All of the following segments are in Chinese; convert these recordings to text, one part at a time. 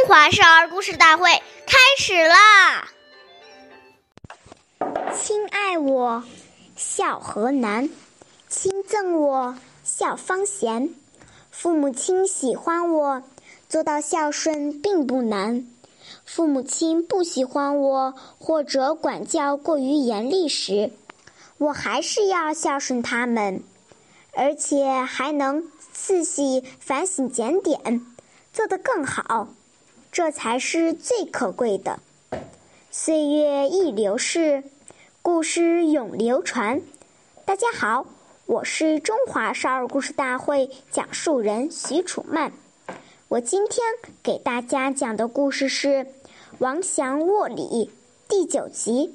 中华少儿故事大会开始啦！亲爱我，孝何难；亲赠我，孝方贤。父母亲喜欢我，做到孝顺并不难。父母亲不喜欢我，或者管教过于严厉时，我还是要孝顺他们，而且还能自细反省检点，做得更好。这才是最可贵的。岁月易流逝，故事永流传。大家好，我是中华少儿故事大会讲述人许楚曼。我今天给大家讲的故事是《王祥卧里》第九集。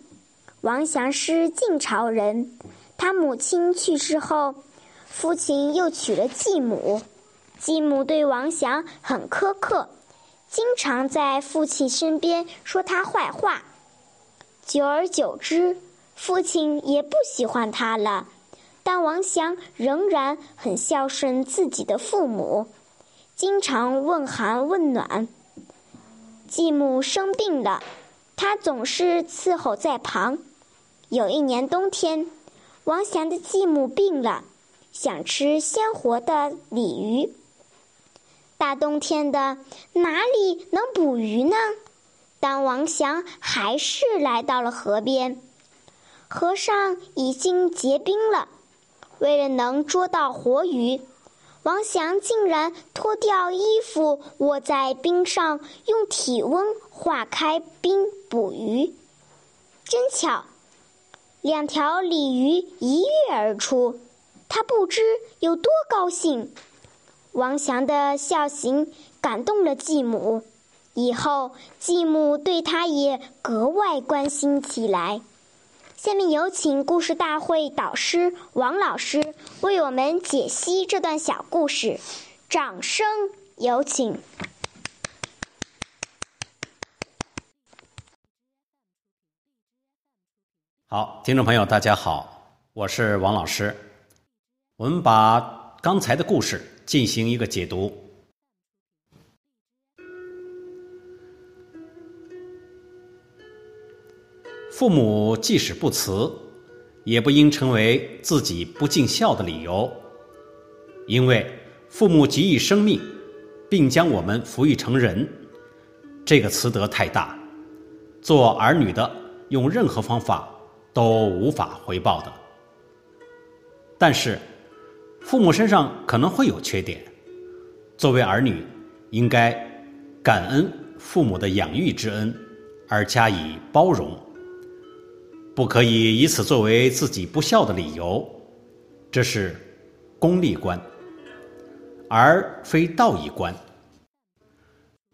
王祥是晋朝人，他母亲去世后，父亲又娶了继母。继母对王祥很苛刻。经常在父亲身边说他坏话，久而久之，父亲也不喜欢他了。但王祥仍然很孝顺自己的父母，经常问寒问暖。继母生病了，他总是伺候在旁。有一年冬天，王祥的继母病了，想吃鲜活的鲤鱼。大冬天的，哪里能捕鱼呢？但王祥还是来到了河边。河上已经结冰了，为了能捉到活鱼，王祥竟然脱掉衣服，卧在冰上，用体温化开冰捕鱼。真巧，两条鲤鱼一跃而出，他不知有多高兴。王祥的孝行感动了继母，以后继母对他也格外关心起来。下面有请故事大会导师王老师为我们解析这段小故事，掌声有请。好，听众朋友，大家好，我是王老师。我们把刚才的故事。进行一个解读。父母即使不辞，也不应成为自己不尽孝的理由，因为父母给予生命，并将我们抚育成人，这个慈德太大，做儿女的用任何方法都无法回报的。但是。父母身上可能会有缺点，作为儿女，应该感恩父母的养育之恩，而加以包容，不可以以此作为自己不孝的理由，这是功利观，而非道义观。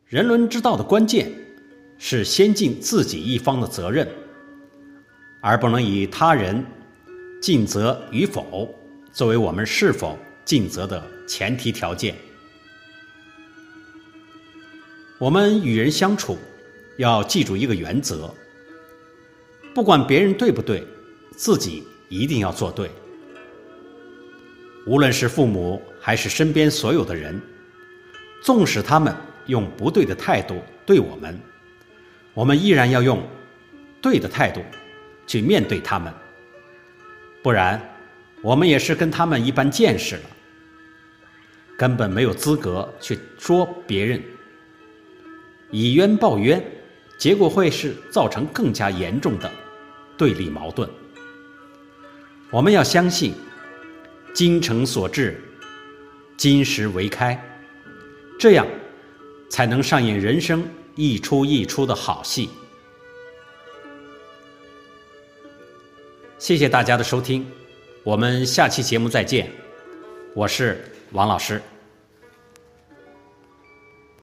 人伦之道的关键是先尽自己一方的责任，而不能以他人尽责与否。作为我们是否尽责的前提条件，我们与人相处要记住一个原则：不管别人对不对，自己一定要做对。无论是父母还是身边所有的人，纵使他们用不对的态度对我们，我们依然要用对的态度去面对他们，不然。我们也是跟他们一般见识了，根本没有资格去说别人，以冤报冤，结果会是造成更加严重的对立矛盾。我们要相信，精诚所至，金石为开，这样才能上演人生一出一出的好戏。谢谢大家的收听。我们下期节目再见，我是王老师。